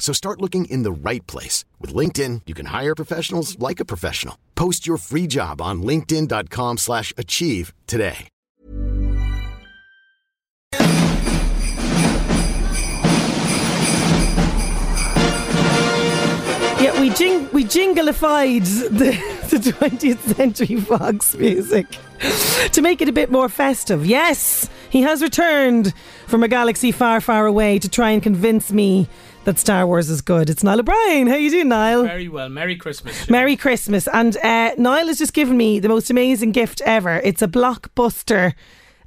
So start looking in the right place. With LinkedIn, you can hire professionals like a professional. Post your free job on linkedin.com slash achieve today. Yeah, we jing we jingleified the, the 20th century Fox music to make it a bit more festive. Yes, he has returned from a galaxy far, far away to try and convince me that Star Wars is good. It's Niall O'Brien. How you doing, Niall? Very well. Merry Christmas. Merry Christmas. And uh, Niall has just given me the most amazing gift ever. It's a blockbuster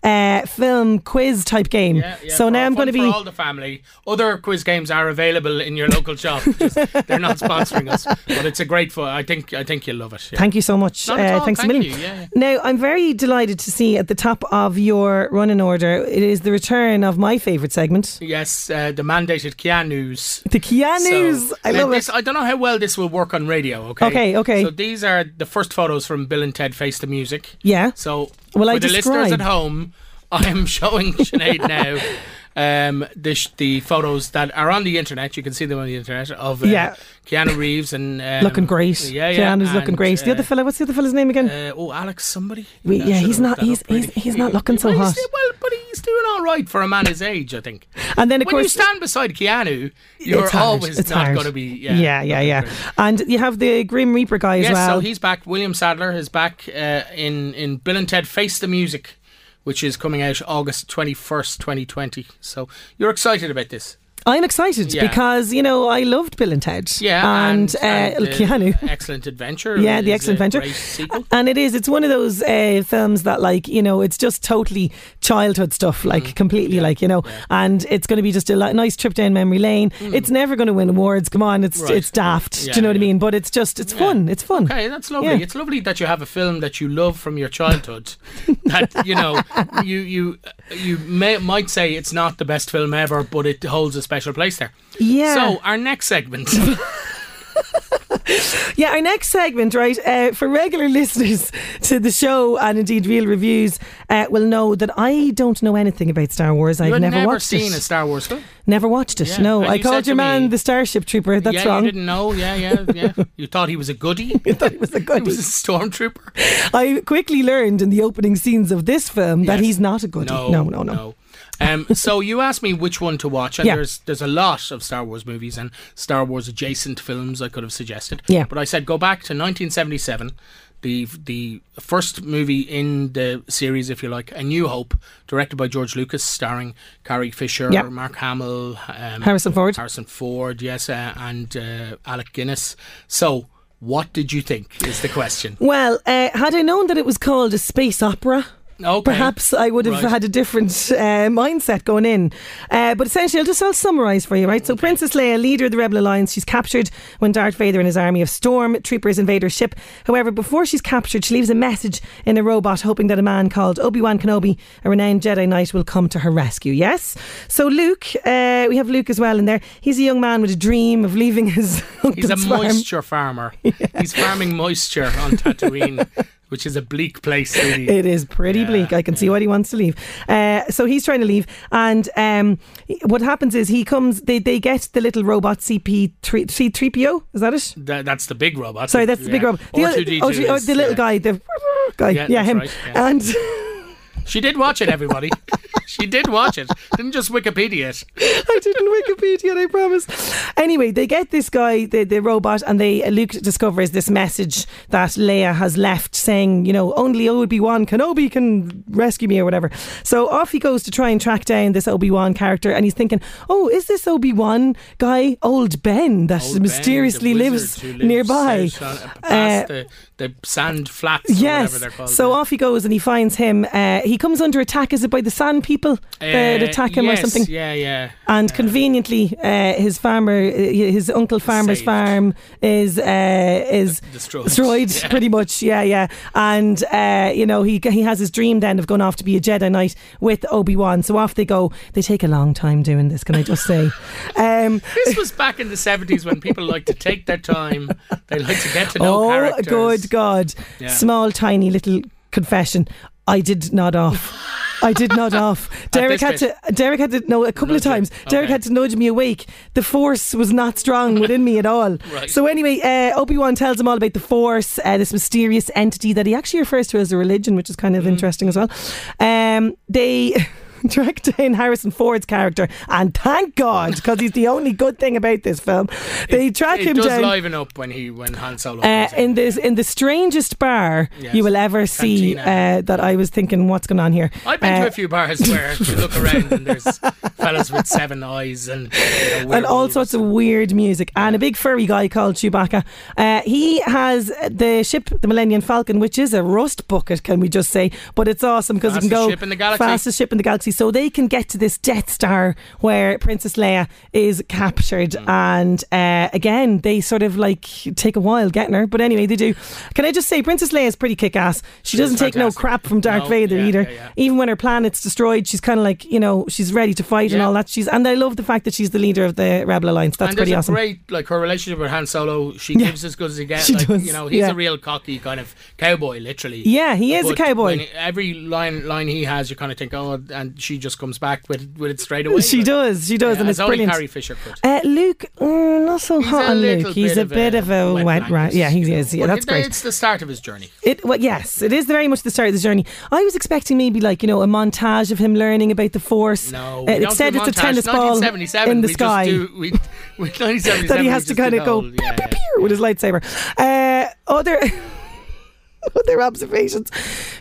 uh, film quiz type game. Yeah, yeah, so now I'm going to for be. all the family. Other quiz games are available in your local shop. Just- they're not sponsoring us, but it's a great fun. I think I think you'll love it. yeah. Thank you so much. Uh, thanks thank a million. you. Now, I'm very delighted to see at the top of your running order, it is the return of my favourite segment, Yes, uh, the mandated Keanu's. the Keanu's. So, I love this, it. I don't know how well this will work on radio. Okay. Okay, okay. So these are the first photos from Bill and Ted Face the Music. Yeah. So Will for I the listeners at home, I am showing Sinead now. Um, the sh- the photos that are on the internet, you can see them on the internet of uh, Yeah. Keanu Reeves and um, looking great. Yeah, yeah. Keanu's looking and, great. The uh, other fella, what's the other fella's name again? uh, oh, Alex, somebody. We- yeah, he's not- he's- he's- he's not looking so well, hot. Well, but he's doing all right for a man his age, I think. and then, of when you stand beside Keanu, you're it's always It's not going to be. Yeah, yeah, yeah, yeah. And you have the Grim Reaper guy as Yes, well. so he's back. William Sadler is back uh, in in Bill and Ted Face the Music, which is coming out August twenty first, twenty twenty. So you're excited about this? I'm excited Yeah. because you know I loved Bill and Ted. Yeah, and, and, uh, uh, Keanu. Excellent Adventure. Yeah, the Excellent Adventure. And it is. It's one of those uh, films that, like, you know, it's just totally childhood stuff, like, completely, like, you know, and it's going to be just a li- nice trip down memory lane. It's never going to win awards. Come on, it's Right. it's daft. Yeah, Do you know what I mean? But it's just, it's fun. It's fun. Okay, that's lovely. Yeah. It's lovely that you have a film that you love from your childhood. that you know, you you you may, might say it's not the best film ever, but it holds a special place there. Yeah. So our next segment. Yeah, our next segment, right, uh, for regular listeners to the show and indeed real reviews, uh, will know that I don't know anything about Star Wars. I've never, never watched seen it. a Star Wars film. Never watched it. Yeah, No, and I you called your man me- the Starship Trooper. That's yeah, wrong. you didn't know. Yeah, yeah, yeah. You thought he was a goodie. I thought he was a He goodie. was a stormtrooper. I quickly learned in the opening scenes of this film that he's not a goodie. No, no, no. no. Um, so you asked me which one to watch, and Yeah. there's there's a lot of Star Wars movies and Star Wars adjacent films I could have suggested. Yeah. But I said go back to 1977, the the first movie in the series, if you like, A New Hope, directed by George Lucas, starring Carrie Fisher, Yeah. Mark Hamill, um, Harrison Ford. Harrison Ford, yes, uh, and uh, Alec Guinness. So. What did you think? Is the question. Well, uh, had I known that it was called a space opera, Okay. perhaps I would have Right. had a different uh, mindset going in. Uh, but essentially, I'll just I'll summarise for you, right? So, Princess Leia, leader of the Rebel Alliance, she's captured when Darth Vader and his army of storm troopers invade her ship. However, before she's captured, she leaves a message in a robot, hoping that a man called Obi Wan Kenobi, a renowned Jedi Knight, will come to her rescue. Yes. So, Luke, uh, we have Luke as well in there. He's a young man with a dream of leaving his He's a farm. moisture farmer. He's farming moisture on Tatooine, which is a bleak place, really. It is pretty Yeah, bleak. I can see why he wants to leave. Uh, so he's trying to leave, and um, what happens is he comes. They, they get the little robot CP three C three PO. Is that it? That, that's the big robot. Sorry, that's the big robot. The, other- R2D2 oh, she- is, the little yeah. guy, the guy. Yeah, him. right, yeah. And She did watch it, everybody. she did watch it. Didn't just Wikipedia it. I didn't Wikipedia, it, I promise. Anyway, they get this guy, the, the robot, and they Luke discovers this message that Leia has left saying, you know, only Obi Wan Kenobi can rescue me or whatever. So off he goes to try and track down this Obi Wan character, and he's thinking, oh, is this Obi Wan guy, old Ben, that Old mysteriously the lives, lives nearby? on- Uh, the, the sand flats or Yes. whatever they're called. So yeah. off he goes and he finds him. Uh, he comes under attack. Is it by the Sand people that Uh, attack him yes, or something? Yeah, yeah. And conveniently, uh, his farmer, uh, his uncle farmer's Saved. farm is uh, is Destroyed. destroyed, Yeah. pretty much. Yeah, yeah. And uh, you know, he he has his dream then of going off to be a Jedi Knight with Obi Wan. So off they go. They take a long time doing this. Can I just say? Um, This was back in the 70s when people like to take their time. They like to get to know oh, characters. good God! Yeah. Small, tiny little confession. I did nod off. I did nod off. Derek had this to. Derek had to. No, a couple Nudge of times. Derek had to nudge me awake. The force was not strong within me at all. Right. So anyway, uh, Obi Wan tells him all about the force, uh, this mysterious entity that he actually refers to as a religion, which is kind Mm. of interesting as well. Um, they. Track down Harrison Ford's character, and thank God, because he's the only good thing about this film. They track it him does down liven up when he when Han Solo uh, in this in the strangest bar Yes. you will ever see. Uh, that I was thinking, what's going on here? I've been Uh, to a few bars where you look around and there's fellas with seven eyes and you know, and all sorts of weird music, and a big furry guy called Chewbacca. Uh, he has the ship, the Millennium Falcon, which is a rust bucket, can we just say? But it's awesome because it can go ship in the galaxy. fastest ship in the galaxy. So they can get to this Death Star where Princess Leia is captured, Hmm. and uh, again they sort of like take a while getting her, but anyway they do. Can I just say, Princess Leia is pretty kick-ass. She She's doesn't take no crap from Darth No, Vader yeah, either. yeah, yeah. Even when her planet's destroyed, she's kind of like you know she's ready to fight and all that. She's and I love the fact that she's the leader of the Rebel Alliance. That's and pretty awesome. great like her relationship with Han Solo. She Yeah. gives as good as he gets. She like, does, You know, he's a real cocky kind of cowboy, literally. yeah, he is a cowboy. when every line line he has, you kind of think, oh, and she just comes back with with it straight away. She does, she does, yeah, and it's only brilliant. Carrie Fisher could. Uh, Luke, mm, not so He's hot on Luke. He's a bit of a wet, rat. blanket, Yeah, he is. Yeah, that's it- great. It's the start of his journey. It well, yes, it is very much the start of the journey. I was expecting maybe like you know a montage of him learning about the Force. No, Uh, instead it's a tennis ball in the we sky. Just do, we, we, 1977, that he has to kind of go whole- pew, yeah, pew, yeah. pew with his lightsaber. Uh, other other observations: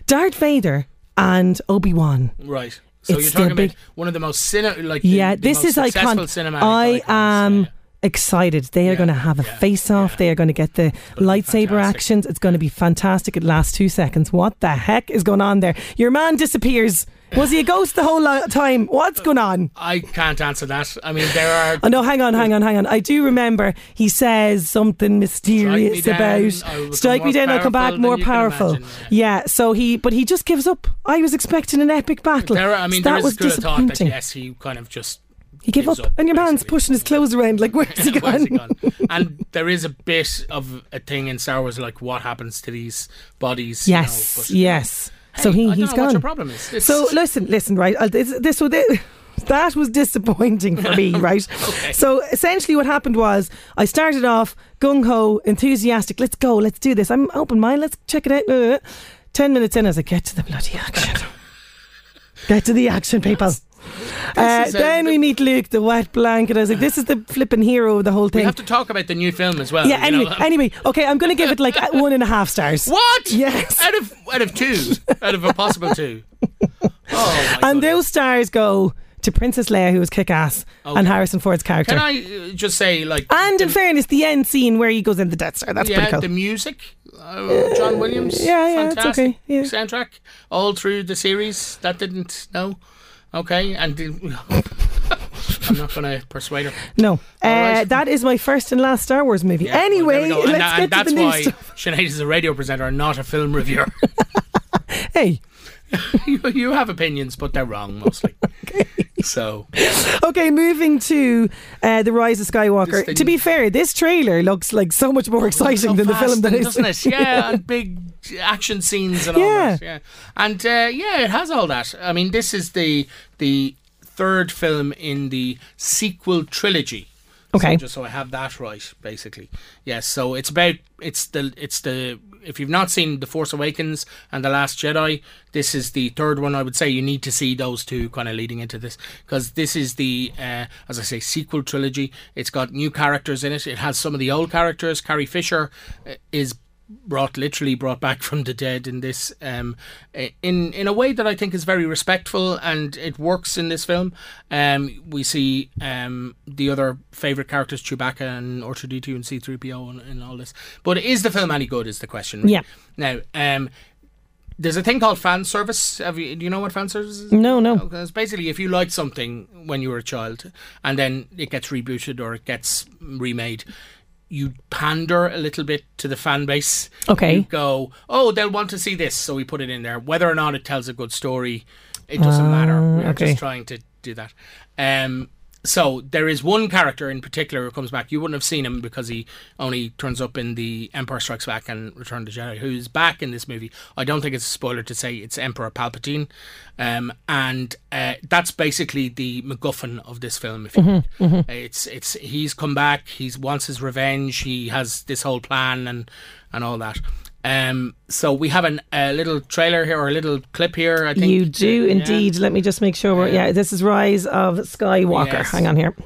Darth Vader and Obi Wan. Right. So It's you're talking the about big- one of the most cine, like Yeah, the this is successful iconic. cinematic I icons, am yeah. excited. They are Yeah, going to have a yeah, face off. yeah. They are going to get the be lightsaber actions. It's going to be fantastic. It lasts two seconds. What the heck is going on there? Your man disappears. Was he a ghost the whole uh, time? What's going on? I can't answer that. I mean, there are. Oh no, hang on, hang on, hang on. I do remember he says something mysterious will about strike me down, I'll come back more than you can powerful. imagine, yeah. so he but he just gives up. I was expecting an epic battle. There are, I mean, So that was thought that disappointing. yes, he kind of just he gave up, up, and your man's pushing his clothes around like where's he gone? Where's he gone? and there is a bit of a thing in Star Wars like what happens to these bodies. you know, yes, yes. Hey, so he I he's gone. Problem is? It's- So listen, listen, right? uh, This, this, so that was disappointing for me, right? Okay. So essentially, what happened was I started off gung ho, enthusiastic. Let's go, let's do this. I'm open mind. Let's check it out. Uh, Ten minutes in, as I get to the bloody action. get to the action, people. Uh, then we meet Luke, the wet blanket. I was like, this is the flipping hero of the whole thing. we have to talk about the new film as well. yeah. Anyway, know. anyway. Okay, I'm going to give it like uh, one and a half stars. What? Yes. Out of out of two, out of a possible two. Oh And God. those stars go to Princess Leia, who was kick ass, and Harrison Ford's character. Can I uh, just say, like, And in the, fairness, the end scene where he goes in the Death Star, that's yeah, pretty cool. the music, uh, John Williams, yeah, yeah, it's fantastic okay, yeah. soundtrack all through the series. That didn't know. Okay, and I'm not going to persuade her. no, uh, right. that is my first and last Star Wars movie. Yeah, anyway, there we go. and, let's tha- get and to that's the new why stuff. Sinead is a radio presenter and not a film reviewer. Hey, you, you have opinions, but they're wrong mostly. okay. So okay, moving to uh, the Rise of Skywalker. Thing- To be fair, this trailer looks like so much more exciting so than the film that is. doesn't it? Yeah, and big action scenes and all Yeah. that. Yeah, and uh, yeah, it has all that. I mean, this is the the third film in the sequel trilogy. Okay. So just so I have that right, basically. Yes. So it's about it's the it's the if you've not seen The Force Awakens and The Last Jedi, this is the third one. I would say you need to see those two kind of leading into this because this is the uh, as I say sequel trilogy. It's got new characters in it. It has some of the old characters. Carrie Fisher uh, is brought literally brought back from the dead in this um, in in a way that I think is very respectful and it works in this film. Um, we see um, the other favorite characters Chewbacca and R2D2 and C3PO and, and all this. But is the film any good? Is the question. Yeah. Now, um, there's a thing called fan service. Have you, do you know what fan service is? No, no. It's basically if you liked something when you were a child and then it gets rebooted or it gets remade, you pander a little bit to the fan base. Okay. You go, oh, they'll want to see this, so we put it in there. Whether or not it tells a good story, it doesn't matter. We're Ah, okay. just trying to do that. Um, so there is one character in particular who comes back. You wouldn't have seen him because he only turns up in the Empire Strikes Back and Return of the Jedi. Who's back in this movie? I don't think it's a spoiler to say it's Emperor Palpatine, um, and uh, that's basically the MacGuffin of this film. If you Mm-hmm, like. it's it's he's come back. He wants his revenge. He has this whole plan and and all that. Um, so we have an, a little trailer here or a little clip here. I think You do Yeah. indeed. Let me just make sure. We're, yeah, this is Rise of Skywalker. Yes. Hang on here.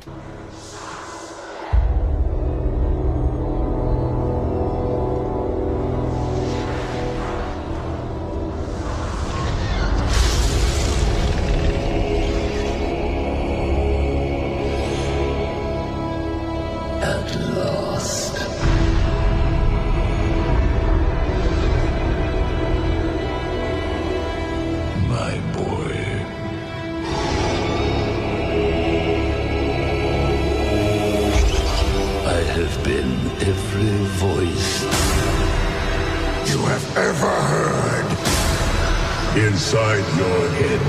Inside your head.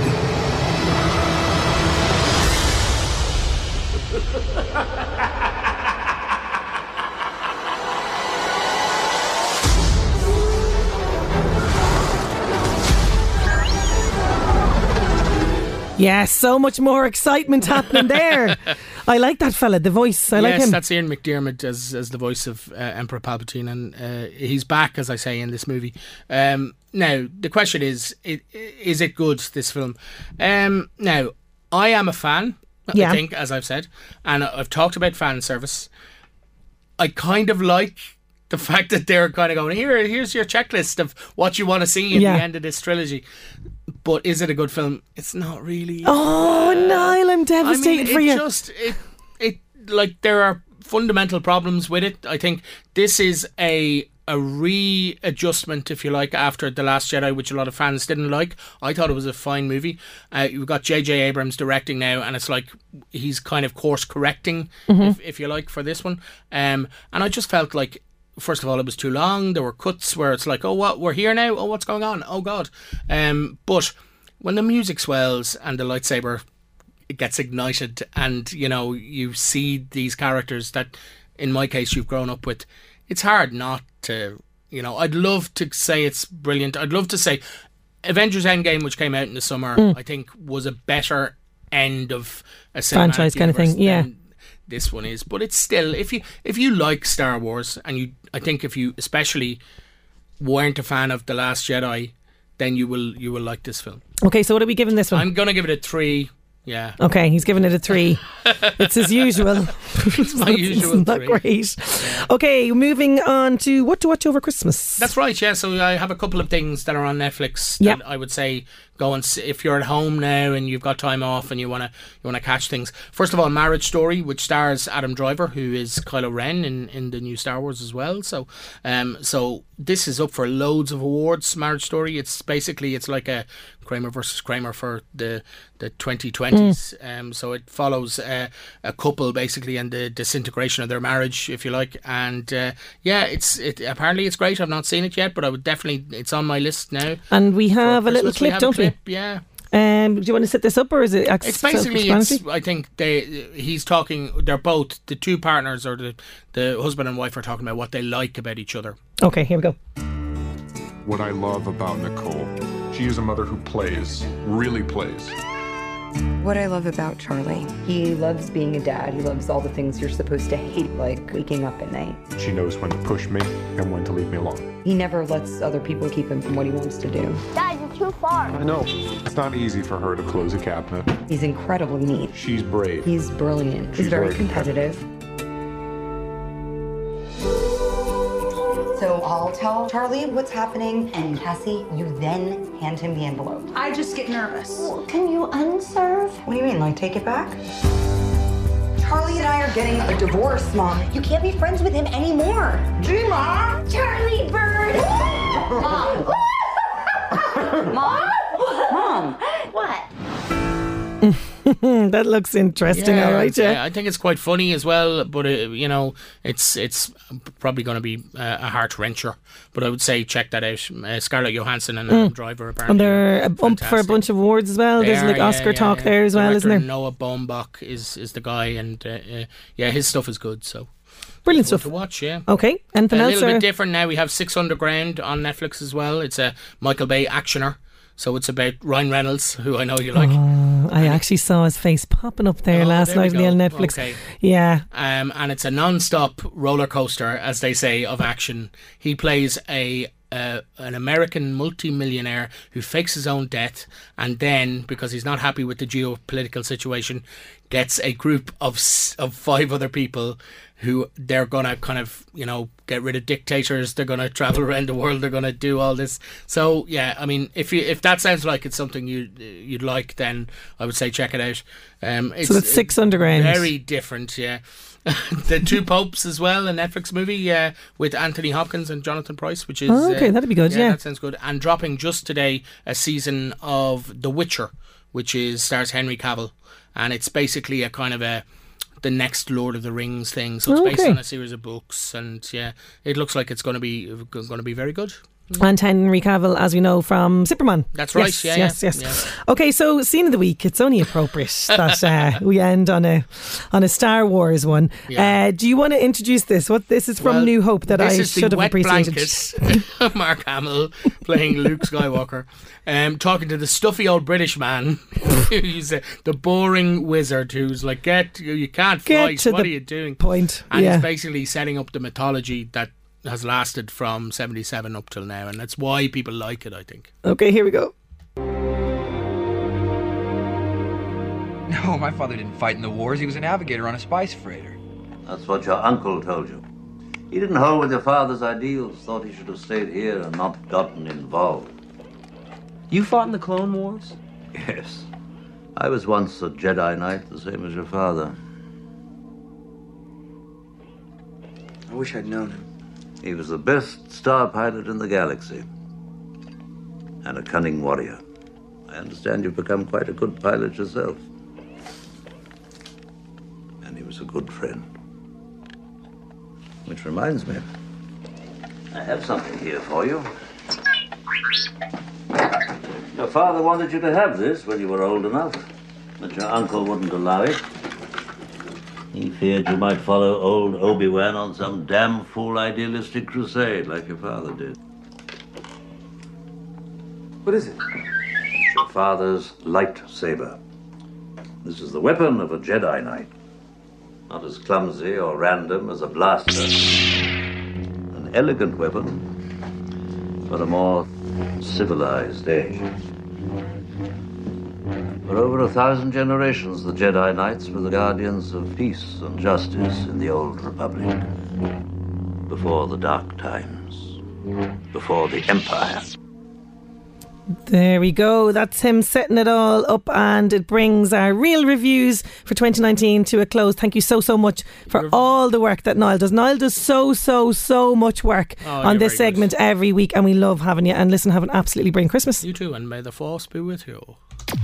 Yeah, so much more excitement happening there. I like that fella, the voice. I like him. yes, that's Ian McDiarmid as as the voice of uh, Emperor Palpatine, and uh, he's back, as I say, in this movie. Um, now the question is, is it good? This film. Um, now I am a fan. Yeah. I think, as I've said, and I've talked about fan service. I kind of like the fact that they're kind of going here. Here's your checklist of what you want to see in Yeah. the end of this trilogy. But is it a good film? It's not really. Oh, Niall, I'm I devastated mean, for you. just it it like there are fundamental problems with it. I think this is a a readjustment, if you like, after the Last Jedi, which a lot of fans didn't like. I thought it was a fine movie. Uh, you've got J.J. Abrams directing now, and it's like he's kind of course correcting, Mm-hmm. if, if you like, for this one. Um, and I just felt like. First of all, it was too long. There were cuts where it's like, "Oh, what? We're here now. Oh, what's going on? Oh God!" Um, but when the music swells and the lightsaber gets ignited and you know you see these characters that in my case you've grown up with it's hard not to you know i'd love to say it's brilliant i'd love to say avengers endgame which came out in the summer i think was a better end of a Mm. Franchise kind of thing, yeah. than this one is but it's still if you if you like star wars and you i think if you especially weren't a fan of the last jedi then you will you will like this film Okay, so what are we giving this one? i'm gonna give it a three yeah Okay, he's giving it a three. it's his usual. it's my usual not three. great. Okay, moving on to what to watch over Christmas. That's right, yeah. So I have a couple of things that are on Netflix Yep. that I would say go and see if you're at home now and you've got time off and you wanna you wanna catch things. First of all, Marriage Story, which stars Adam Driver, who is Kylo Ren in, in the new Star Wars as well. So um so this is up for loads of awards. Marriage Story. It's basically it's like a Kramer versus Kramer for the the 2020s. Um, so it follows uh, a couple basically and the disintegration of their marriage, if you like. And uh, yeah, it's it apparently it's great. I've not seen it yet, but I would definitely it's on my list now. and we have a little clip, don't a clip, Yeah, we? Um, do you want to set this up or is it? ac- it's basically it's. I think they he's talking. They're both the two partners or the the husband and wife are talking about what they like about each other. Okay, here we go. what I love about Nicole. She is a mother who plays, really plays. What I love about Charlie, he loves being a dad. He loves all the things you're supposed to hate, like waking up at night. She knows when to push me and when to leave me alone. He never lets other people keep him from what he wants to do. Dad, you're too far. I know. It's not easy for her to close a cabinet. He's incredibly neat. She's brave. He's brilliant. He's very very competitive. So I'll tell Charlie what's happening, and Cassie, you then hand him the envelope. I just get nervous. Can you unserve? What do you mean, like take it back? Charlie and I are getting a divorce, Mom. You can't be friends with him anymore. Gee, Mom. Charlie Bird! Mom. Mom. Mom. What? that looks interesting, all right, yeah. I think it's quite funny as well, but uh, you know, it's it's probably going to be uh, a heart wrencher. But I would say check that out. Uh, Scarlett Johansson and Adam Driver apparently. And they're a bump for a bunch of awards as well. They There's are, like Oscar yeah, talk yeah. there as well, isn't Director there? Noah Baumbach is is the guy, and uh, uh, yeah, his stuff is good. So Brilliant stuff. to watch. Yeah. Okay, anything a else? little or- bit different now. We have Six Underground on Netflix as well. It's a Michael Bay actioner. So it's about Ryan Reynolds, who I know you like. Oh, I actually saw his face popping up there Oh, last there night on Netflix. Okay. Yeah. um, and it's a non-stop roller coaster, as they say, of action. He plays a uh, an American multimillionaire who fakes his own death, and then because he's not happy with the geopolitical situation, gets a group of of five other people who they're gonna kind of you know get rid of dictators. They're gonna travel around the world. They're gonna do all this. So yeah, I mean, if you if that sounds like it's something you you'd like, then I would say check it out. Um, it's, So that's Six Underground. Very different, yeah. the Two Popes as well, a Netflix movie uh, with Anthony Hopkins and Jonathan Pryce, which is Oh, okay, uh, that'd be good, yeah. that sounds good. And dropping just today a season of The Witcher, which is stars Henry Cavill, and it's basically a kind of a the next Lord of the Rings thing. So it's oh, based on a series of books, and yeah, it looks like it's going to be going to be very good. And Henry Cavill, as we know from Superman. That's right, Yes, yeah, yes, yeah, yes. Okay, so scene of the week. It's only appropriate that uh, we end on a on a Star Wars one. Yeah. Uh, do you want to introduce this? What this is from Well, New Hope that I should have wet appreciated. Mark Hamill playing Luke Skywalker, um, talking to the stuffy old British man. He's uh, the boring wizard who's like, "Get you can't Get fight. What are you doing?" Point. And yeah. he's basically setting up the mythology that has lasted from '77 up till now, and that's why people like it. I think. Okay, here we go. No, my father didn't fight in the wars. He was a navigator on a spice freighter. That's what your uncle told you. He didn't hold with your father's ideals, thought he should have stayed here and not gotten involved. You fought in the Clone Wars? Yes. I was once a Jedi Knight, the same as your father. I wish I'd known him. He was the best star pilot in the galaxy. And a cunning warrior. I understand you've become quite a good pilot yourself. And he was a good friend. Which reminds me, I have something here for you. Your father wanted you to have this when you were old enough, but your uncle wouldn't allow it. He feared you might follow old Obi-Wan on some damn fool idealistic crusade like your father did. What is it? It's your father's lightsaber. This is the weapon of a Jedi Knight. Not as clumsy or random as a blaster. An elegant weapon for a more civilized age. For over a thousand generations, the Jedi Knights were the guardians of peace and justice in the Old Republic. Before the Dark Times. Before the Empire. There we go. That's him setting it all up, and it brings our real reviews for 2019 to a close. Thank you so, so much for all the work that Niall does. Niall does so, so, so much work Oh, on this very segment every week, and we love having you. And listen, have an absolutely brilliant Christmas. You too, and may the force be with you.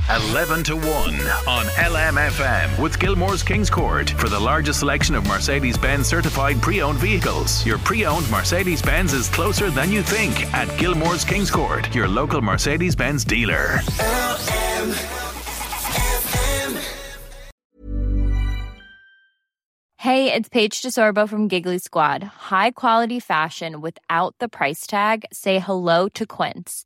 11 to 1 on LMFM with Gilmore's Kings Court for the largest selection of Mercedes Benz certified pre owned vehicles. Your pre owned Mercedes Benz is closer than you think at Gilmore's Kings Court, your local Mercedes Benz dealer. Hey, it's Paige DeSorbo from Giggly Squad. High quality fashion without the price tag. Say hello to Quince.